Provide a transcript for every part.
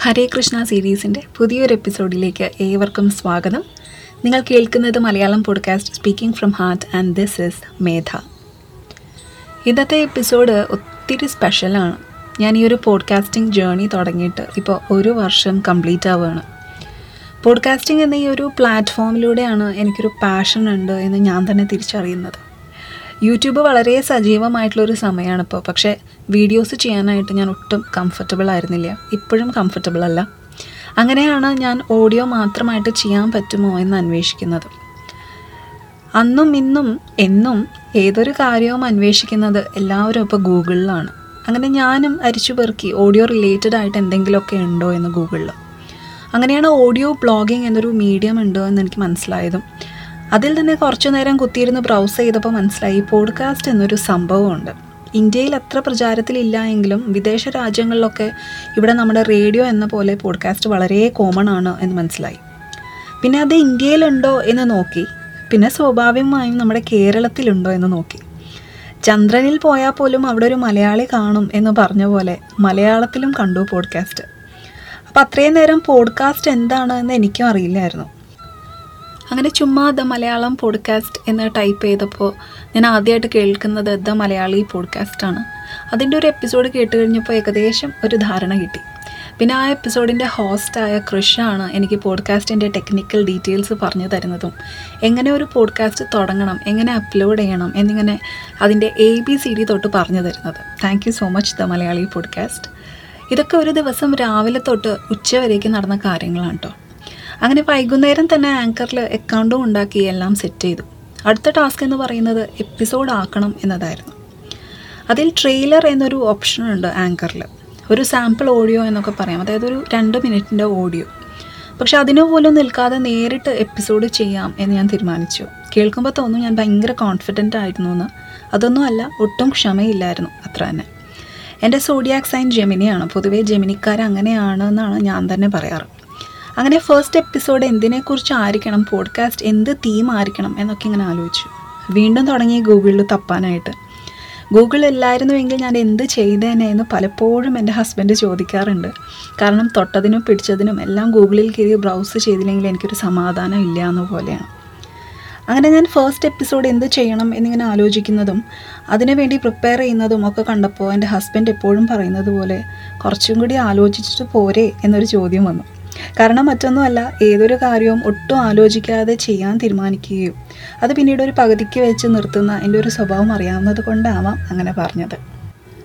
ഹരേ കൃഷ്ണ സീരീസിന്റെ പുതിയൊരു എപ്പിസോഡിലേക്ക് ഏവർക്കും സ്വാഗതം. നിങ്ങൾ കേൾക്കുന്നത് Malayalam podcast speaking from heart and this is Medha. ഇന്നത്തെ എപ്പിസോഡ് ഒത്തിരി സ്പെഷ്യലാണ് ഞാൻ ഈ ഒരു പോഡ്കാസ്റ്റിംഗ് ജേർണി തുടങ്ങിയിട്ട് ഇപ്പോൾ ഒരു വർഷം കംപ്ലീറ്റ് ആവുകയാണ്. പോഡ്കാസ്റ്റിംഗ് എന്ന ഈ ഒരു പ്ലാറ്റ്ഫോമിലൂടെയാണ് എനിക്കൊരു പാഷൻ ഉണ്ട് എന്ന് ഞാൻ തന്നെ തിരിച്ചറിയുന്നത്. യൂട്യൂബ് വളരെ സജീവമായിട്ടുള്ളൊരു സമയമാണ് ഇപ്പോൾ പക്ഷേ വീഡിയോസ് ചെയ്യാനായിട്ട് ഞാൻ ഒട്ടും കംഫർട്ടബിൾ ആയിരുന്നില്ല. ഇപ്പോഴും കംഫർട്ടബിൾ അല്ല. അങ്ങനെയാണ് ഞാൻ ഓഡിയോ മാത്രമായിട്ട് ചെയ്യാൻ പറ്റുമോ എന്ന് അന്വേഷിക്കുന്നത്. അന്നും ഇന്നും എന്നും ഏതൊരു കാര്യവും അന്വേഷിക്കുന്നത് എല്ലാവരും ഇപ്പോൾ ഗൂഗിളിലാണ്. അങ്ങനെ ഞാനും അരിച്ചു പെറുക്കി ഓഡിയോ റിലേറ്റഡ് ആയിട്ട് എന്തെങ്കിലുമൊക്കെ ഉണ്ടോ എന്ന് ഗൂഗിളിൽ അങ്ങനെയാണ് ഓഡിയോ ബ്ലോഗിംഗ് എന്നൊരു മീഡിയം ഉണ്ടോ എന്ന് എനിക്ക് മനസ്സിലായതും. അതിൽ തന്നെ കുറച്ചു നേരം കുത്തിയിരുന്ന് ബ്രൗസ് ചെയ്തപ്പോൾ മനസ്സിലായി പോഡ്കാസ്റ്റ് എന്നൊരു സംഭവമുണ്ട്. ഇന്ത്യയിൽ അത്ര പ്രചാരത്തിലില്ല എങ്കിലും വിദേശ രാജ്യങ്ങളിലൊക്കെ ഇവിടെ നമ്മുടെ റേഡിയോ എന്ന പോലെ പോഡ്കാസ്റ്റ് വളരെ കോമൺ ആണ് എന്ന് മനസ്സിലായി. പിന്നെ അത് ഇന്ത്യയിലുണ്ടോ എന്ന് നോക്കി. പിന്നെ സ്വാഭാവികമായും നമ്മുടെ കേരളത്തിലുണ്ടോ എന്ന് നോക്കി. ചന്ദ്രനിൽ പോയാൽ പോലും അവിടെ ഒരു മലയാളി കാണും എന്ന് പറഞ്ഞ പോലെ മലയാളത്തിലും കണ്ടു പോഡ്കാസ്റ്റ് അപ്പോൾ അത്രയും നേരം പോഡ്കാസ്റ്റ് എന്താണ് എന്ന് എനിക്കും അറിയില്ലായിരുന്നു. അങ്ങനെ ചുമ്മാ ദ മലയാളം പോഡ്കാസ്റ്റ് എന്ന് ടൈപ്പ് ചെയ്തപ്പോൾ ഞാൻ ആദ്യമായിട്ട് കേൾക്കുന്നത് ദ മലയാളി പോഡ്കാസ്റ്റാണ് അതിന്റെ ഒരു എപ്പിസോഡ് കേട്ട് കഴിഞ്ഞപ്പോൾ ഏകദേശം ഒരു ധാരണ കിട്ടി. പിന്നെ ആ എപ്പിസോഡിന്റെ ഹോസ്റ്റായ കൃഷാണ് എനിക്ക് പോഡ്കാസ്റ്റിന്റെ ടെക്നിക്കൽ ഡീറ്റെയിൽസ് പറഞ്ഞു തരുന്നതും. എങ്ങനെ ഒരു പോഡ്കാസ്റ്റ് തുടങ്ങണം എങ്ങനെ അപ്ലോഡ് ചെയ്യണം എന്നിങ്ങനെ അതിന്റെ എ ബി സി ഡി തൊട്ട് പറഞ്ഞു തരുന്നത്. Thank you so much the Malayali podcast ഇതൊക്കെ ഒരു ദിവസം രാവിലെ തൊട്ട് ഉച്ചവരേക്ക് നടന്ന കാര്യങ്ങളാണ് കേട്ടോ അങ്ങനെ വൈകുന്നേരം തന്നെ ആങ്കറിൽ അക്കൗണ്ടും ഉണ്ടാക്കി എല്ലാം സെറ്റ് ചെയ്തു. അടുത്ത ടാസ്ക് എന്ന് പറയുന്നത് എപ്പിസോഡ് ആക്കണം എന്നതായിരുന്നു. അതിൽ ട്രെയിലർ എന്നൊരു ഓപ്ഷൻ ഉണ്ട് ആങ്കറിൽ ഒരു സാമ്പിൾ ഓഡിയോ എന്നൊക്കെ പറയാം. അതായത് ഒരു രണ്ട് മിനിറ്റിന്റെ ഓഡിയോ പക്ഷെ അതിനു പോലും നിൽക്കാതെ നേരിട്ട് എപ്പിസോഡ് ചെയ്യാം എന്ന് ഞാൻ തീരുമാനിച്ചു. കേൾക്കുമ്പോൾ തോന്നും ഞാൻ ഭയങ്കര കോൺഫിഡന്റ് ആയിരുന്നു എന്ന്. അതൊന്നും അല്ല ഒട്ടും ക്ഷമയില്ലായിരുന്നു അത്ര തന്നെ. എന്റെ സോഡിയാക് സൈൻ ജെമിനിയാണ്. പൊതുവേ ജെമിനിക്കാർ അങ്ങനെയാണ് എന്നാണ് ഞാൻ തന്നെ പറയാറ്. അങ്ങനെ ഫസ്റ്റ് എപ്പിസോഡ് എന്തിനെക്കുറിച്ച് ആയിരിക്കണം പോഡ്കാസ്റ്റ് എന്ത് തീം ആയിരിക്കണം എന്നൊക്കെ ഇങ്ങനെ ആലോചിച്ചു. വീണ്ടും തുടങ്ങി ഗൂഗിളിൽ തപ്പാനായിട്ട്. ഗൂഗിൾ ഇല്ലായിരുന്നുവെങ്കിൽ ഞാൻ എന്ത് ചെയ്തേനെ എന്ന് പലപ്പോഴും എന്റെ ഹസ്ബൻഡ് ചോദിക്കാറുണ്ട്. കാരണം തൊട്ടതിനും പിടിച്ചതിനും എല്ലാം ഗൂഗിളിൽ കയറി ബ്രൗസ് ചെയ്തില്ലെങ്കിൽ എനിക്കൊരു സമാധാനം ഇല്ല എന്ന പോലെയാണ്. അങ്ങനെ ഞാൻ ഫസ്റ്റ് എപ്പിസോഡ് എന്ത് ചെയ്യണം എന്നിങ്ങനെ ആലോചിക്കുന്നതും അതിനുവേണ്ടി പ്രിപ്പയർ ചെയ്യുന്നതും ഒക്കെ കണ്ടപ്പോൾ എന്റെ ഹസ്ബൻഡ് എപ്പോഴും പറയുന്നത് പോലെ കുറച്ചും കൂടി ആലോചിച്ചിട്ട് പോരെ എന്നൊരു ചോദ്യം വന്നു. കാരണം മറ്റൊന്നുമല്ല ഏതൊരു കാര്യവും ഒട്ടും ആലോചിക്കാതെ ചെയ്യാൻ തീരുമാനിക്കുകയും അത് പിന്നീട് ഒരു പകുതിക്ക് വെച്ച് നിർത്തുന്ന എന്റെ ഒരു സ്വഭാവം അറിയാവുന്നത് കൊണ്ടാവാം അങ്ങനെ പറഞ്ഞത്.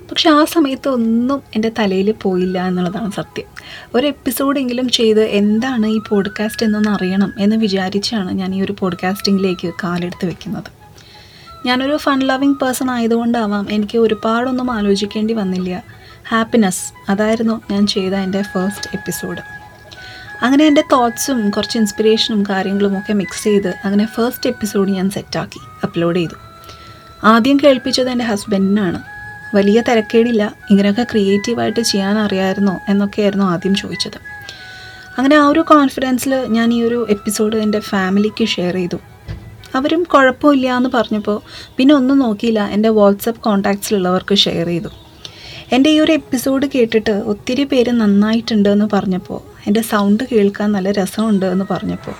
പക്ഷെ ആ സമയത്ത് ഒന്നും എന്റെ തലയിൽ പോയില്ല എന്നുള്ളതാണ് സത്യം. ഒരു എപ്പിസോഡെങ്കിലും ചെയ്ത് എന്താണ് ഈ പോഡ്കാസ്റ്റ് എന്നൊന്ന് അറിയണം എന്ന് വിചാരിച്ചാണ് ഞാൻ ഈ ഒരു പോഡ്കാസ്റ്റിങ്ങിലേക്ക് കാലെടുത്ത് വെക്കുന്നത്. ഞാനൊരു ഫൺ ലവിങ് പേഴ്സൺ ആയതുകൊണ്ടാവാം എനിക്ക് ഒരുപാടൊന്നും ആലോചിക്കേണ്ടി വന്നില്ല. ഹാപ്പിനെസ് അതായിരുന്നു ഞാൻ ചെയ്ത എന്റെ ഫസ്റ്റ് എപ്പിസോഡ് അങ്ങനെ എന്റെ തോട്ട്സും കുറച്ച് ഇൻസ്പിറേഷനും കാര്യങ്ങളും ഒക്കെ മിക്സ് ചെയ്ത് അങ്ങനെ ഫസ്റ്റ് എപ്പിസോഡ് ഞാൻ സെറ്റാക്കി അപ്ലോഡ് ചെയ്തു. ആദ്യം കേൾപ്പിച്ചത് എന്റെ ഹസ്ബൻഡിനാണ് വലിയ തിരക്കേടില്ല ഇങ്ങനെയൊക്കെ ക്രിയേറ്റീവായിട്ട് ചെയ്യാൻ അറിയാമായിരുന്നോ എന്നൊക്കെയായിരുന്നു ആദ്യം ചോദിച്ചത്. അങ്ങനെ ആ ഒരു കോൺഫിഡൻസിൽ ഞാൻ ഈ ഒരു എപ്പിസോഡ് എന്റെ ഫാമിലിക്ക് ഷെയർ ചെയ്തു. അവരും കുഴപ്പമില്ല എന്ന് പറഞ്ഞപ്പോൾ പിന്നെ ഒന്നും നോക്കിയില്ല എന്റെ വാട്സപ്പ് കോൺടാക്ട്സിലുള്ളവർക്ക് ഷെയർ ചെയ്തു. എന്റെ ഈ ഒരു എപ്പിസോഡ് കേട്ടിട്ട് ഒത്തിരി പേര് നന്നായിട്ടുണ്ട് എന്ന് പറഞ്ഞപ്പോൾ എന്റെ സൗണ്ട് കേൾക്കാൻ നല്ല രസമുണ്ട് എന്ന് പറഞ്ഞപ്പോൾ.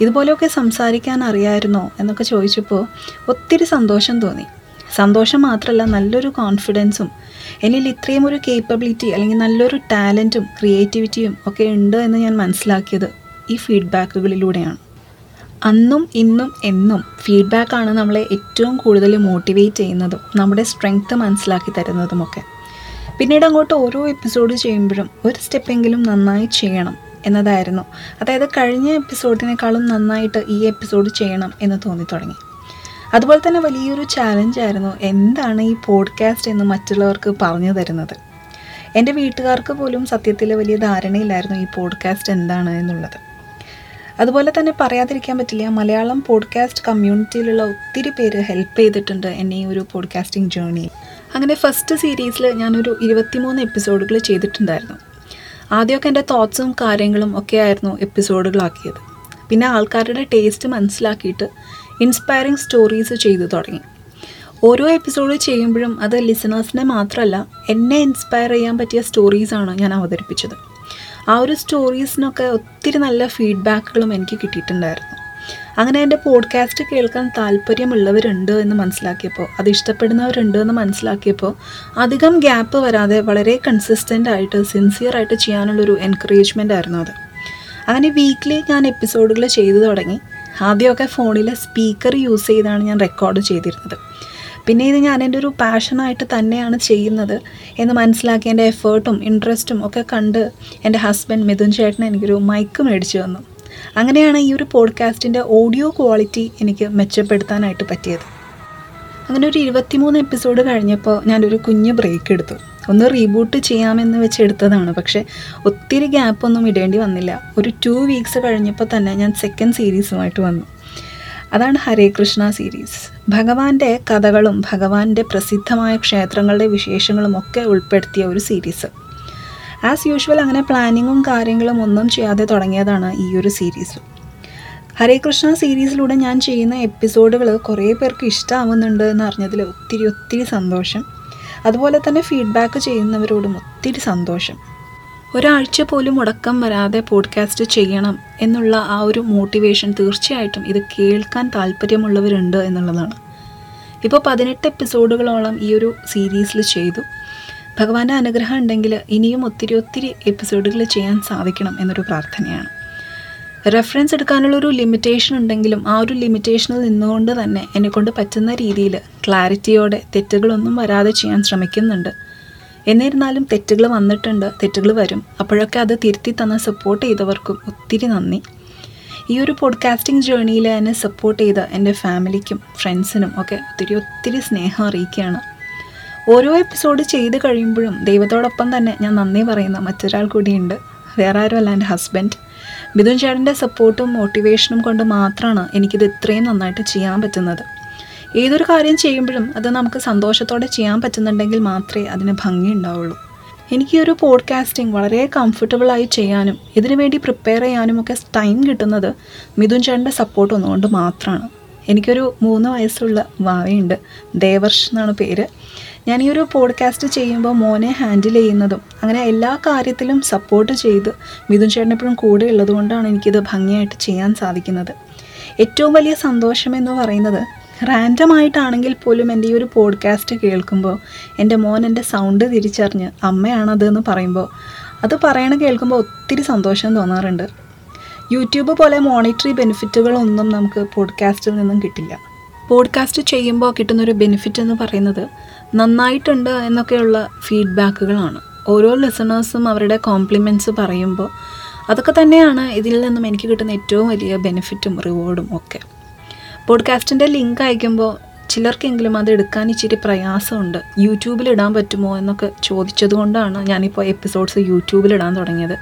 ഇതുപോലെയൊക്കെ സംസാരിക്കാൻ അറിയാമായിരുന്നോ എന്നൊക്കെ ചോദിച്ചപ്പോൾ ഒത്തിരി സന്തോഷം തോന്നി. സന്തോഷം മാത്രമല്ല നല്ലൊരു കോൺഫിഡൻസും എന്നിൽ ഇത്രയും ഒരു കേപ്പബിലിറ്റി അല്ലെങ്കിൽ നല്ലൊരു ടാലന്റും ക്രിയേറ്റിവിറ്റിയും ഒക്കെ ഉണ്ട് എന്ന് ഞാൻ മനസ്സിലാക്കിയത് ഈ ഫീഡ്ബാക്കുകളിലൂടെയാണ് അന്നും ഇന്നും എന്നും ഫീഡ്ബാക്കാണ് നമ്മളെ ഏറ്റവും കൂടുതൽ മോട്ടിവേറ്റ് ചെയ്യുന്നതും നമ്മുടെ സ്ട്രെങ്ത്ത് മനസ്സിലാക്കി തരുന്നതുമൊക്കെ. പിന്നീട് അങ്ങോട്ട് ഓരോ എപ്പിസോഡ് ചെയ്യുമ്പോഴും ഒരു സ്റ്റെപ്പെങ്കിലും നന്നായി ചെയ്യണം എന്നതായിരുന്നു. അതായത് കഴിഞ്ഞ എപ്പിസോഡിനേക്കാളും നന്നായിട്ട് ഈ എപ്പിസോഡ് ചെയ്യണം എന്ന് തോന്നി തുടങ്ങി. അതുപോലെ തന്നെ വലിയൊരു ചാലഞ്ചായിരുന്നു എന്താണ് ഈ പോഡ്കാസ്റ്റ് എന്ന് മറ്റുള്ളവർക്ക് പറഞ്ഞു തരുന്നത്. എന്റെ വീട്ടുകാർക്ക് പോലും സത്യത്തിൽ വലിയ ധാരണയില്ലായിരുന്നു ഈ പോഡ്കാസ്റ്റ് എന്താണ് എന്നുള്ളത്. അതുപോലെ തന്നെ പറയാതിരിക്കാൻ പറ്റില്ല മലയാളം പോഡ്കാസ്റ്റ് കമ്മ്യൂണിറ്റിയിലുള്ള ഒത്തിരി പേര് ഹെൽപ്പ് ചെയ്തിട്ടുണ്ട് എന്നെ ഈ ഒരു പോഡ്കാസ്റ്റിംഗ് ജേർണി അങ്ങനെ ഫസ്റ്റ് സീരീസിൽ ഞാനൊരു ഇരുപത്തിമൂന്ന് എപ്പിസോഡുകൾ ചെയ്തിട്ടുണ്ടായിരുന്നു. ആദ്യമൊക്കെ എന്റെ തോട്ട്സും കാര്യങ്ങളും ഒക്കെ ആയിരുന്നു എപ്പിസോഡുകളാക്കിയത് പിന്നെ ആൾക്കാരുടെ ടേസ്റ്റ് മനസ്സിലാക്കിയിട്ട് ഇൻസ്പയറിങ് സ്റ്റോറീസ് ചെയ്തു തുടങ്ങി. ഓരോ എപ്പിസോഡ് ചെയ്യുമ്പോഴും അത് ലിസണേഴ്സിനെ മാത്രമല്ല എന്നെ ഇൻസ്പയർ ചെയ്യാൻ പറ്റിയ സ്റ്റോറീസാണ് ഞാൻ അവതരിപ്പിച്ചത്. ആ ഒരു സ്റ്റോറീസിനൊക്കെ ഒത്തിരി നല്ല ഫീഡ്ബാക്കുകളും എനിക്ക് കിട്ടിയിട്ടുണ്ടായിരുന്നു. അങ്ങനെ എന്റെ പോഡ്കാസ്റ്റ് കേൾക്കാൻ താല്പര്യമുള്ളവരുണ്ട് എന്ന് മനസ്സിലാക്കിയപ്പോൾ അത് ഇഷ്ടപ്പെടുന്നവരുണ്ട് എന്ന് മനസ്സിലാക്കിയപ്പോൾ അധികം ഗ്യാപ്പ് വരാതെ വളരെ കൺസിസ്റ്റന്റ് ആയിട്ട് സിൻസിയർ ആയിട്ട് ചെയ്യാനുള്ളൊരു എൻകറേജ്മെന്റ് ആയിരുന്നു അത്. അങ്ങനെ വീക്ക്ലി ഞാൻ എപ്പിസോഡുകൾ ചെയ്തു തുടങ്ങി. ആദ്യമൊക്കെ ഫോണിലെ സ്പീക്കർ യൂസ് ചെയ്താണ് ഞാൻ റെക്കോർഡ് ചെയ്തിരുന്നത്. പിന്നെ ഇത് ഞാൻ എന്റെ ഒരു പാഷനായിട്ട് തന്നെയാണ് ചെയ്യുന്നത് എന്ന് മനസ്സിലാക്കി എന്റെ എഫേർട്ടും ഇൻട്രസ്റ്റും ഒക്കെ കണ്ട് എന്റെ ഹസ്ബൻഡ് മിഥുൻ ചേട്ടൻ എനിക്കൊരു മൈക്ക് മേടിച്ചു തന്നു. അങ്ങനെയാണ് ഈ ഒരു പോഡ്കാസ്റ്റിന്റെ ഓഡിയോ ക്വാളിറ്റി എനിക്ക് മെച്ചപ്പെടുത്താനായിട്ട് പറ്റിയത്. അങ്ങനെ ഒരു ഇരുപത്തിമൂന്ന് എപ്പിസോഡ് കഴിഞ്ഞപ്പോൾ ഞാനൊരു കുഞ്ഞ് ബ്രേക്ക് എടുത്തു. ഒന്ന് റീബൂട്ട് ചെയ്യാമെന്ന് വെച്ച് എടുത്തതാണ് പക്ഷേ ഒത്തിരി ഗ്യാപ്പൊന്നും ഇടേണ്ടി വന്നില്ല. ഒരു ടു വീക്സ് കഴിഞ്ഞപ്പോൾ തന്നെ ഞാൻ സെക്കൻഡ് സീരീസുമായിട്ട് വന്നു. അതാണ് ഹരേ കൃഷ്ണ സീരീസ് ഭഗവാന്റെ കഥകളും ഭഗവാന്റെ പ്രസിദ്ധമായ ക്ഷേത്രങ്ങളുടെ വിശേഷങ്ങളും ഒക്കെ ഉൾപ്പെടുത്തിയ ഒരു സീരീസ് ആസ് യൂഷ്വൽ അങ്ങനെ പ്ലാനിങ്ങും കാര്യങ്ങളും ഒന്നും ചെയ്യാതെ തുടങ്ങിയതാണ് ഈ ഒരു സീരീസ് ഹരേ കൃഷ്ണ സീരീസിലൂടെ ഞാൻ ചെയ്യുന്ന എപ്പിസോഡുകൾ കുറേ പേർക്ക് ഇഷ്ടമാവുന്നുണ്ട് എന്ന് അറിഞ്ഞതിൽ ഒത്തിരി ഒത്തിരി സന്തോഷം. അതുപോലെ തന്നെ ഫീഡ്ബാക്ക് ചെയ്യുന്നവരോടും ഒത്തിരി സന്തോഷം. ഒരാഴ്ച പോലും മുടക്കം വരാതെ പോഡ്കാസ്റ്റ് ചെയ്യണം എന്നുള്ള ആ ഒരു മോട്ടിവേഷൻ തീർച്ചയായിട്ടും ഇത് കേൾക്കാൻ താല്പര്യമുള്ളവരുണ്ട് എന്നുള്ളതാണ്. ഇപ്പോൾ പതിനെട്ട് എപ്പിസോഡുകളോളം ഈ ഒരു സീരീസിൽ ചെയ്തു. ഭഗവാന്റെ അനുഗ്രഹം ഉണ്ടെങ്കിൽ ഇനിയും ഒത്തിരി ഒത്തിരി എപ്പിസോഡുകൾ ചെയ്യാൻ സാധിക്കണം എന്നൊരു പ്രാർത്ഥനയാണ്. റെഫറൻസ് എടുക്കാനുള്ള ഒരു ലിമിറ്റേഷൻ ഉണ്ടെങ്കിലും ആ ഒരു ലിമിറ്റേഷനിൽ നിന്നുകൊണ്ട് തന്നെ എന്നെക്കൊണ്ട് പറ്റുന്ന രീതിയിൽ ക്ലാരിറ്റിയോടെ തെറ്റുകളൊന്നും വരാതെ ചെയ്യാൻ ശ്രമിക്കുന്നുണ്ട്. എന്നിരുന്നാലും തെറ്റുകൾ വന്നിട്ടുണ്ട് തെറ്റുകൾ വരും. അപ്പോഴൊക്കെ അത് തിരുത്തി തന്ന സപ്പോർട്ട് ചെയ്തവർക്കും ഒത്തിരി നന്ദി. ഈ ഒരു പോഡ്കാസ്റ്റിംഗ് ജേണിയിൽ എന്നെ സപ്പോർട്ട് ചെയ്ത എന്റെ ഫാമിലിക്കും ഫ്രണ്ട്സിനും ഒക്കെ ഒത്തിരി ഒത്തിരി സ്നേഹം അറിയിക്കുകയാണ്. ഓരോ എപ്പിസോഡ് ചെയ്ത് കഴിയുമ്പോഴും ദൈവത്തോടൊപ്പം തന്നെ ഞാൻ നന്ദി പറയുന്ന മറ്റൊരാൾ കൂടിയുണ്ട്. വേറെ ആരുമല്ല എന്റെ ഹസ്ബൻഡ് മിഥുൻ ചേട്ടന്റെ സപ്പോർട്ടും മോട്ടിവേഷനും കൊണ്ട് മാത്രമാണ് എനിക്കിത് ഇത്രയും നന്നായിട്ട് ചെയ്യാൻ പറ്റുന്നത്. ഏതൊരു കാര്യം ചെയ്യുമ്പോഴും അത് നമുക്ക് സന്തോഷത്തോടെ ചെയ്യാൻ പറ്റുന്നുണ്ടെങ്കിൽ മാത്രമേ അതിന് ഭംഗി ഉണ്ടാവുള്ളൂ. എനിക്ക് ഈ ഒരു പോഡ്കാസ്റ്റിംഗ് വളരെ കംഫർട്ടബിളായി ചെയ്യാനും ഇതിനുവേണ്ടി പ്രിപ്പയർ ചെയ്യാനും ഒക്കെ ടൈം കിട്ടുന്നത് മിഥുൻ ചേട്ടന്റെ സപ്പോർട്ട് ഒന്നുകൊണ്ട് മാത്രമാണ്. എനിക്കൊരു മൂന്ന് വയസ്സുള്ള വാവയുണ്ട്. ദേവർഷ് എന്നാണ് പേര്. ഞാൻ ഈ ഒരു പോഡ്കാസ്റ്റ് ചെയ്യുമ്പോൾ മോനെ ഹാൻഡിൽ ചെയ്യുന്നതും അങ്ങനെ എല്ലാ കാര്യത്തിലും സപ്പോർട്ട് ചെയ്ത് മിഥുൻ ചേട്ടൻ എപ്പോഴും കൂടെ ഉള്ളതുകൊണ്ടാണ് എനിക്കിത് ഭംഗിയായിട്ട് ചെയ്യാൻ സാധിക്കുന്നത്. ഏറ്റവും വലിയ സന്തോഷം എന്ന് പറയുന്നത് റാൻഡം ആയിട്ടാണെങ്കിൽ പോലും എന്റെ ഈ ഒരു പോഡ്കാസ്റ്റ് കേൾക്കുമ്പോൾ എന്റെ മോൻ എന്റെ സൗണ്ട് തിരിച്ചറിഞ്ഞ് അമ്മയാണത് എന്ന് പറയുമ്പോൾ അത് പറയണ കേൾക്കുമ്പോൾ ഒത്തിരി സന്തോഷം തോന്നാറുണ്ട്. യൂട്യൂബ് പോലെ മോണിറ്ററി ബെനിഫിറ്റുകളൊന്നും നമുക്ക് പോഡ്കാസ്റ്റിൽ നിന്നും കിട്ടില്ല. പോഡ്കാസ്റ്റ് ചെയ്യുമ്പോൾ കിട്ടുന്നൊരു ബെനിഫിറ്റ് എന്ന് പറയുന്നത് നന്നായിട്ടുണ്ട് എന്നൊക്കെയുള്ള ഫീഡ്ബാക്കുകളാണ് ഓരോ ലിസണേഴ്സും അവരുടെ കോംപ്ലിമെന്റ്സ് പറയുമ്പോൾ അതൊക്കെ തന്നെയാണ് ഇതിൽ നിന്നും എനിക്ക് കിട്ടുന്ന ഏറ്റവും വലിയ ബെനിഫിറ്റും റിവാർഡും ഒക്കെ. പോഡ്കാസ്റ്റിന്റെ ലിങ്ക് അയക്കുമ്പോൾ ചിലർക്കെങ്കിലും അത് എടുക്കാൻ ഇച്ചിരി പ്രയാസമുണ്ട്. യൂട്യൂബിൽ ഇടാൻ പറ്റുമോ എന്നൊക്കെ ചോദിച്ചതുകൊണ്ടാണ് ഞാനിപ്പോൾ എപ്പിസോഡ്സ് യൂട്യൂബിൽ ഇടാൻ തുടങ്ങിയത്.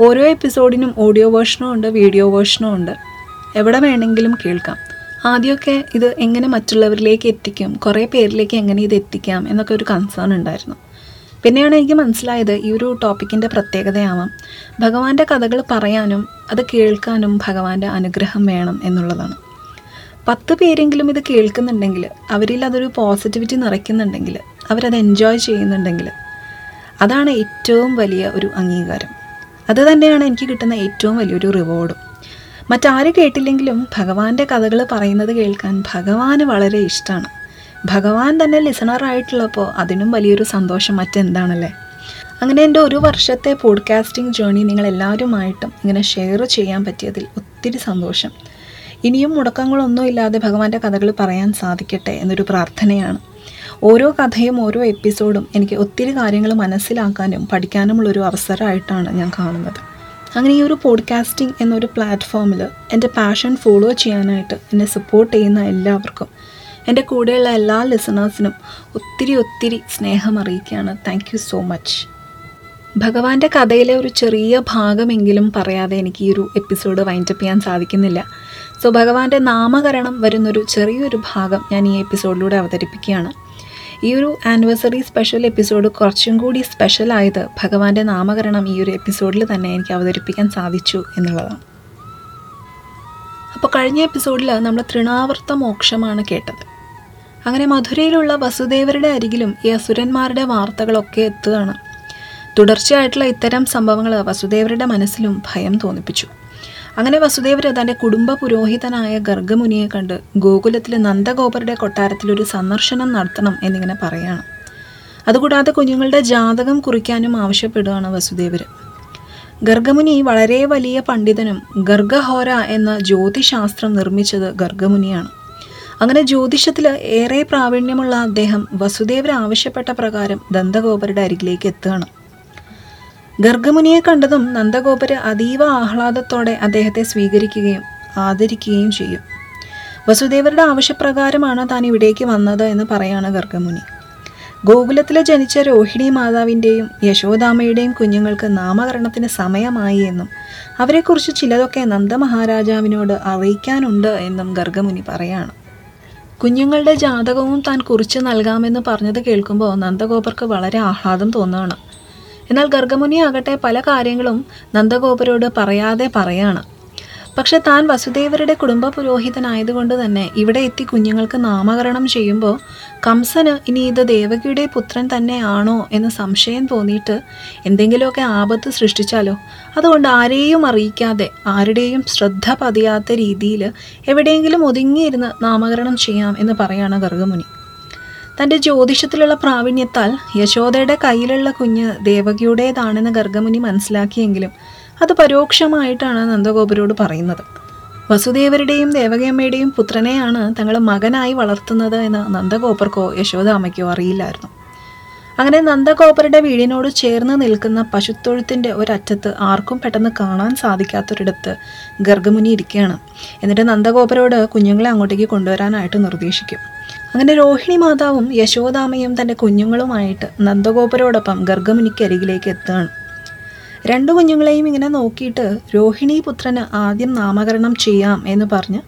ഓരോ എപ്പിസോഡിനും ഓഡിയോ വേർഷനും ഉണ്ട് വീഡിയോ വേർഷനും ഉണ്ട്. എവിടെ വേണമെങ്കിലും കേൾക്കാം. ആദ്യമൊക്കെ ഇത് എങ്ങനെ മറ്റുള്ളവരിലേക്ക് എത്തിക്കും കുറേ പേരിലേക്ക് എങ്ങനെ ഇത് എത്തിക്കാം എന്നൊക്കെ ഒരു കൺസേൺ ഉണ്ടായിരുന്നു. പിന്നെയാണ് എനിക്ക് മനസ്സിലായത് ഈ ഒരു ടോപ്പിക്കിന്റെ പ്രത്യേകതയാവാം. ഭഗവാന്റെ കഥകൾ പറയാനും അത് കേൾക്കാനും ഭഗവാന്റെ അനുഗ്രഹം വേണം എന്നുള്ളതാണ്. പത്ത് പേരെങ്കിലും ഇത് കേൾക്കുന്നുണ്ടെങ്കിൽ അവരിൽ അതൊരു പോസിറ്റിവിറ്റി നിറയ്ക്കുന്നുണ്ടെങ്കിൽ അവരത് എൻജോയ് ചെയ്യുന്നുണ്ടെങ്കിൽ അതാണ് ഏറ്റവും വലിയ ഒരു അംഗീകാരം. അത് തന്നെയാണ് എനിക്ക് കിട്ടുന്ന ഏറ്റവും വലിയൊരു റിവാർഡും മറ്റാരും കേട്ടില്ലെങ്കിലും ഭഗവാന്റെ കഥകൾ പറയുന്നത് കേൾക്കാൻ ഭഗവാന് വളരെ ഇഷ്ടമാണ്. ഭഗവാൻ തന്നെ ലിസണറായിട്ടുള്ളപ്പോൾ അതിനും വലിയൊരു സന്തോഷം മറ്റെന്താണല്ലേ? അങ്ങനെ എന്റെ ഒരു വർഷത്തെ പോഡ്കാസ്റ്റിംഗ് ജേണി നിങ്ങൾ എല്ലാവരുമായിട്ടും ഇങ്ങനെ ഷെയർ ചെയ്യാൻ പറ്റിയതിൽ ഒത്തിരി സന്തോഷം. ഇനിയും മുടക്കങ്ങളൊന്നും ഇല്ലാതെ ഭഗവാന്റെ കഥകൾ പറയാൻ സാധിക്കട്ടെ എന്നൊരു പ്രാർത്ഥനയാണ്. ഓരോ കഥയും ഓരോ എപ്പിസോഡും എനിക്ക് ഒത്തിരി കാര്യങ്ങൾ മനസ്സിലാക്കാനും പഠിക്കാനുമുള്ളൊരു അവസരമായിട്ടാണ് ഞാൻ കാണുന്നത്. അങ്ങനെ ഈ ഒരു പോഡ്കാസ്റ്റിംഗ് എന്നൊരു പ്ലാറ്റ്ഫോമിൽ എന്റെ പാഷൻ ഫോളോ ചെയ്യാനായിട്ട് എന്നെ സപ്പോർട്ട് ചെയ്യുന്ന എല്ലാവർക്കും എന്റെ കൂടെയുള്ള എല്ലാ ലിസണേഴ്സിനും ഒത്തിരി ഒത്തിരി സ്നേഹം അറിയിക്കുകയാണ് താങ്ക് യു സോ മച്ച് ഭഗവാന്റെ കഥയിലെ ഒരു ചെറിയ ഭാഗമെങ്കിലും പറയാതെ എനിക്ക് ഈ ഒരു എപ്പിസോഡ് വൈൻഡപ്പ് ചെയ്യാൻ സാധിക്കുന്നില്ല. സോ ഭഗവാന്റെ നാമകരണം വരുന്നൊരു ചെറിയൊരു ഭാഗം ഞാൻ ഈ എപ്പിസോഡിലൂടെ അവതരിപ്പിക്കുകയാണ്. ഈ ഒരു ആനിവേഴ്സറി സ്പെഷ്യൽ എപ്പിസോഡ് കുറച്ചും കൂടി സ്പെഷ്യലായത് ഭഗവാന്റെ നാമകരണം ഈ ഒരു എപ്പിസോഡിൽ തന്നെ എനിക്ക് അവതരിപ്പിക്കാൻ സാധിച്ചു എന്നുള്ളതാണ്. അപ്പോൾ കഴിഞ്ഞ എപ്പിസോഡിൽ നമ്മൾ തൃണാവർത്ത മോക്ഷമാണ് കേട്ടത്. അങ്ങനെ മധുരയിലുള്ള വസുദേവരുടെ അരികിലും ഈ അസുരന്മാരുടെ വാർത്തകളൊക്കെ എത്തുകയാണ്. തുടർച്ചയായിട്ടുള്ള ഇത്തരം സംഭവങ്ങൾ വസുദേവരുടെ മനസ്സിലും ഭയം തോന്നിപ്പിച്ചു. അങ്ങനെ വസുദേവർ തന്റെ കുടുംബ പുരോഹിതനായ ഗർഗമുനിയെ കണ്ട് ഗോകുലത്തിലെ നന്ദഗോപരുടെ കൊട്ടാരത്തിൽ ഒരു സന്ദർശനം നടത്തണം എന്നിങ്ങനെ പറയാണ്. അതുകൂടാതെ കുഞ്ഞുങ്ങളുടെ ജാതകം കുറിക്കാനും ആവശ്യപ്പെടുകയാണ് വസുദേവർ ഗർഗമുനി വളരെ വലിയ പണ്ഡിതനും ഗർഗഹോര എന്ന ജ്യോതിശാസ്ത്രം നിർമ്മിച്ചത് ഗർഗമുനിയാണ്. അങ്ങനെ ജ്യോതിഷത്തിൽ ഏറെ പ്രാവീണ്യമുള്ള അദ്ദേഹം വസുദേവർ ആവശ്യപ്പെട്ട പ്രകാരം ദന്തഗോപരുടെ അരികിലേക്ക് എത്തുകയാണ്. ഗർഗമുനിയെ കണ്ടതും നന്ദഗോപര് അതീവ ആഹ്ലാദത്തോടെ അദ്ദേഹത്തെ സ്വീകരിക്കുകയും ആദരിക്കുകയും ചെയ്യും. വസുദേവരുടെ ആവശ്യപ്രകാരമാണ് താൻ ഇവിടേക്ക് വന്നത് എന്ന് പറയാണ് ഗർഗമുനി. ഗോകുലത്തിലെ ജനിച്ച രോഹിണി മാതാവിന്റെയും യശോദാമയുടെയും കുഞ്ഞുങ്ങൾക്ക് നാമകരണത്തിന് സമയമായി എന്നും അവരെക്കുറിച്ച് ചിലതൊക്കെ നന്ദമഹാരാജാവിനോട് അറിയിക്കാനുണ്ട് എന്നും ഗർഗമുനി പറയാണ്. കുഞ്ഞുങ്ങളുടെ ജാതകവും താൻ കുറിച്ച് നൽകാമെന്ന് പറഞ്ഞത് കേൾക്കുമ്പോൾ നന്ദഗോപർക്ക് വളരെ ആഹ്ലാദം തോന്നുകയാണ് എന്നാൽ ഗർഗമുനി ആകട്ടെ പല കാര്യങ്ങളും നന്ദഗോപരോട് പറയാതെ പറയാണ്. പക്ഷെ താൻ വസുദേവരുടെ കുടുംബ പുരോഹിതനായതുകൊണ്ട് തന്നെ ഇവിടെ എത്തി കുഞ്ഞുങ്ങൾക്ക് നാമകരണം ചെയ്യുമ്പോൾ കംസന് ഇനി ഇത് ദേവകിയുടെ പുത്രൻ തന്നെയാണോ എന്ന് സംശയം തോന്നിയിട്ട് എന്തെങ്കിലുമൊക്കെ ആപത്ത് സൃഷ്ടിച്ചാലോ? അതുകൊണ്ട് ആരെയും അറിയിക്കാതെ ആരുടെയും ശ്രദ്ധ പതിയാത്ത രീതിയിൽ എവിടെയെങ്കിലും ഒതുങ്ങിയിരുന്ന് നാമകരണം ചെയ്യാം എന്ന് പറയാണ് ഗർഗമുനി. തന്റെ ജ്യോതിഷത്തിലുള്ള പ്രാവീണ്യത്താൽ യശോദയുടെ കയ്യിലുള്ള കുഞ്ഞ് ദേവകിയുടേതാണെന്ന് ഗർഗമുനി മനസ്സിലാക്കിയെങ്കിലും അത് പരോക്ഷമായിട്ടാണ് നന്ദഗോപുരോട് പറയുന്നത്. വസുദേവരുടെയും ദേവകിയമ്മയുടെയും പുത്രനെയാണ് തങ്ങൾ മകനായി വളർത്തുന്നത് എന്ന് നന്ദഗോപർക്കോ യശോദാമ്മയ്ക്കോ അറിയില്ലായിരുന്നു. അങ്ങനെ നന്ദഗോപരുടെ വീടിനോട് ചേർന്ന് നിൽക്കുന്ന പശുത്തൊഴുത്തിന്റെ ഒരറ്റത്ത് ആർക്കും പെട്ടെന്ന് കാണാൻ സാധിക്കാത്തൊരിടത്ത് ഗർഗമുനി ഇരിക്കുകയാണ്. എന്നിട്ട് നന്ദഗോപരോട് കുഞ്ഞുങ്ങളെ അങ്ങോട്ടേക്ക് കൊണ്ടുവരാനായിട്ട് നിർദ്ദേശിക്കും. അങ്ങനെ രോഹിണി മാതാവും യശോദാമയും തന്റെ കുഞ്ഞുങ്ങളുമായിട്ട് നന്ദഗോപരോടൊപ്പം ഗർഗമുനിക്ക് അരികിലേക്ക് എത്തുകയാണ്. രണ്ടു കുഞ്ഞുങ്ങളെയും ഇങ്ങനെ നോക്കിയിട്ട് രോഹിണി പുത്രന് ആദ്യം നാമകരണം ചെയ്യാം എന്ന് പറഞ്ഞ്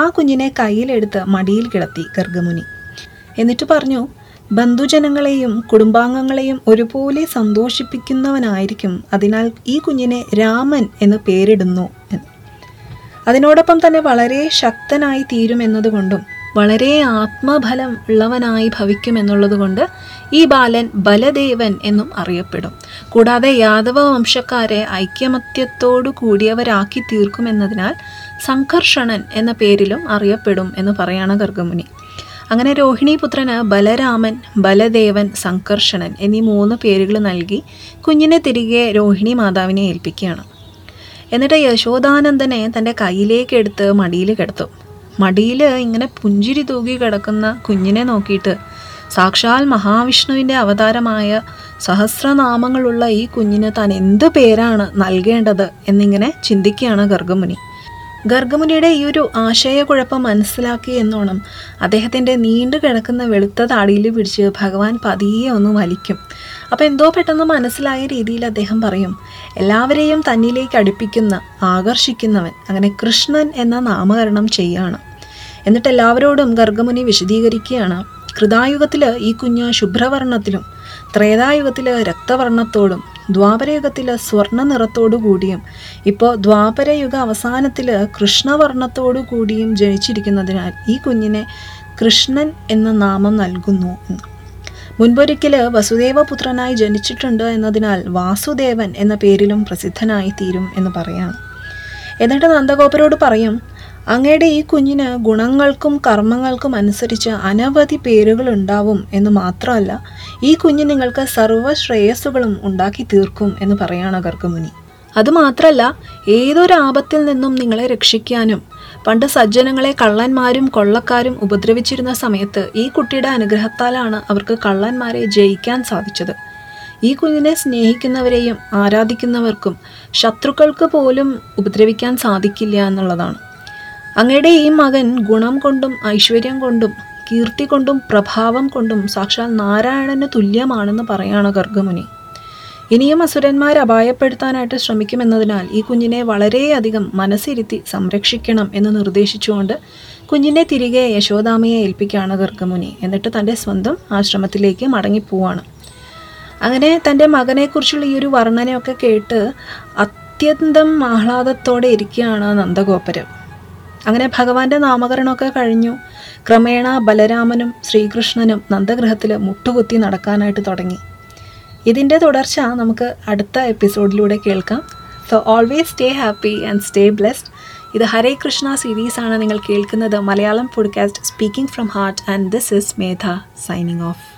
ആ കുഞ്ഞിനെ കയ്യിലെടുത്ത് മടിയിൽ കിടത്തി ഗർഗമുനി. എന്നിട്ട് പറഞ്ഞു ബന്ധുജനങ്ങളെയും കുടുംബാംഗങ്ങളെയും ഒരുപോലെ സന്തോഷിപ്പിക്കുന്നവനായിരിക്കും. അതിനാൽ ഈ കുഞ്ഞിനെ രാമൻ എന്ന് പേരിടുന്നു. എന്ന് അതിനോടൊപ്പം തന്നെ വളരെ ശക്തനായി തീരുമെന്നതുകൊണ്ടും വളരെ ആത്മഫലം ഉള്ളവനായി ഭവിക്കുമെന്നുള്ളതുകൊണ്ട് ഈ ബാലൻ ബലദേവൻ എന്നും അറിയപ്പെടും. കൂടാതെ യാദവ വംശക്കാരെ ഐക്യമത്യത്തോടു കൂടിയവരാക്കി തീർക്കുമെന്നതിനാൽ സംഘർഷണൻ എന്ന പേരിലും അറിയപ്പെടും എന്ന് പറയാണ് ഗർഗമുനി. അങ്ങനെ രോഹിണി പുത്രന് ബലരാമൻ ബലദേവൻ സംകർഷണൻ എന്നീ മൂന്ന് പേരുകൾ നൽകി കുഞ്ഞിനെ തിരികെ രോഹിണി മാതാവിനെ ഏൽപ്പിക്കുകയാണ്. എന്നിട്ട് യശോദാനന്ദനെ തന്റെ കയ്യിലേക്ക് എടുത്ത് മടിയിൽ കിടത്തും. മടിയിൽ ഇങ്ങനെ പുഞ്ചിരി തൂകി കിടക്കുന്ന കുഞ്ഞിനെ നോക്കിയിട്ട് സാക്ഷാൽ മഹാവിഷ്ണുവിന്റെ അവതാരമായ സഹസ്രനാമങ്ങളുള്ള ഈ കുഞ്ഞിന് താൻ എന്ത് പേരാണ് നൽകേണ്ടത് എന്നിങ്ങനെ ചിന്തിക്കുകയാണ് ഗർഗമുനി. ഗർഗമുനിയുടെ ഈ ഒരു ആശയക്കുഴപ്പം മനസ്സിലാക്കി എന്നോണം. അദ്ദേഹത്തിന്റെ നീണ്ടു കിടക്കുന്ന വെളുത്ത താടിയിൽ പിടിച്ച് ഭഗവാൻ പതിയെ ഒന്ന് വലിക്കും. അപ്പോൾ എന്തോ പെട്ടെന്ന് മനസ്സിലായ രീതിയിൽ അദ്ദേഹം പറയും എല്ലാവരെയും തന്നിലേക്ക് അടുപ്പിക്കുന്ന ആകർഷിക്കുന്നവൻ അങ്ങനെ കൃഷ്ണൻ എന്ന നാമകരണം ചെയ്യാണ്. എന്നിട്ട് എല്ലാവരോടും ഗർഗമുനി വിശദീകരിക്കുകയാണ് കൃതായുഗത്തിൽ ഈ കുഞ്ഞ് ശുഭ്രവർണത്തിലും ത്രേതായുഗത്തിൽ രക്തവർണത്തോടും ദ്വാപരയുഗത്തിൽ സ്വർണ നിറത്തോടു കൂടിയും ഇപ്പോൾ ദ്വാപരയുഗ അവസാനത്തിൽ കൃഷ്ണവർണത്തോടു കൂടിയും ജനിച്ചിരിക്കുന്നതിനാൽ ഈ കുഞ്ഞിനെ കൃഷ്ണൻ എന്ന നാമം നൽകുന്നു എന്ന്. മുൻപൊരിക്കൽ വസുദേവപുത്രനായി ജനിച്ചിട്ടുണ്ട് എന്നതിനാൽ വാസുദേവൻ എന്ന പേരിലും പ്രസിദ്ധനായി തീരും എന്ന് പറയാം എന്നിട്ട് നന്ദഗോപരോട് പറയും അങ്ങയുടെ ഈ കുഞ്ഞിന് ഗുണങ്ങൾക്കും കർമ്മങ്ങൾക്കും അനുസരിച്ച് അനവധി പേരുകൾ ഉണ്ടാവും എന്ന് മാത്രമല്ല ഈ കുഞ്ഞ് നിങ്ങൾക്ക് സർവ ശ്രേയസ്സുകളും ഉണ്ടാക്കി തീർക്കും എന്ന് പറയാണ് ഗർഗമുനി. അതുമാത്രമല്ല ഏതൊരു ആപത്തിൽ നിന്നും നിങ്ങളെ രക്ഷിക്കാനും പണ്ട് സജ്ജനങ്ങളെ കള്ളന്മാരും കൊള്ളക്കാരും ഉപദ്രവിച്ചിരുന്ന സമയത്ത് ഈ കുട്ടിയുടെ അനുഗ്രഹത്താലാണ് അവർക്ക് കള്ളന്മാരെ ജയിക്കാൻ സാധിച്ചത്. ഈ കുഞ്ഞിനെ സ്നേഹിക്കുന്നവരെയും ആരാധിക്കുന്നവർക്കും ശത്രുക്കൾക്ക് പോലും ഉപദ്രവിക്കാൻ സാധിക്കില്ല എന്നുള്ളതാണ്. അങ്ങയുടെ ഈ മകൻ ഗുണം കൊണ്ടും ഐശ്വര്യം കൊണ്ടും കീർത്തി കൊണ്ടും പ്രഭാവം കൊണ്ടും സാക്ഷാൽ നാരായണന് തുല്യമാണെന്ന് പറയാണ് ഗർഗമുനി. ഇനിയും അസുരന്മാരെ അപായപ്പെടുത്താനായിട്ട് ശ്രമിക്കുമെന്നതിനാൽ ഈ കുഞ്ഞിനെ വളരെയധികം മനസ്സിരുത്തി സംരക്ഷിക്കണം എന്ന് നിർദ്ദേശിച്ചുകൊണ്ട് കുഞ്ഞിനെ തിരികെ യശോദാമയെ ഏൽപ്പിക്കുകയാണ് ഗർഗമുനി. എന്നിട്ട് തന്റെ സ്വന്തം ആശ്രമത്തിലേക്ക് മടങ്ങിപ്പോവാണ്. അങ്ങനെ തന്റെ മകനെക്കുറിച്ചുള്ള ഈ ഒരു വർണനയൊക്കെ കേട്ട് അത്യന്തം ആഹ്ലാദത്തോടെ ഇരിക്കുകയാണ് നന്ദഗോപുരം. അങ്ങനെ ഭഗവാന്റെ നാമകരണമൊക്കെ കഴിഞ്ഞു. ക്രമേണ ബലരാമനും ശ്രീകൃഷ്ണനും നന്ദഗൃഹത്തിൽ മുട്ടുകുത്തി നടക്കാനായിട്ട് തുടങ്ങി. ഇതിന്റെ തുടർച്ച നമുക്ക് അടുത്ത എപ്പിസോഡിലൂടെ കേൾക്കാം. So always stay happy and stay blessed ഇത് ഹരേ കൃഷ്ണ സീരീസാണ് നിങ്ങൾ കേൾക്കുന്നത് Malayalam podcast speaking from heart and this is Medha signing off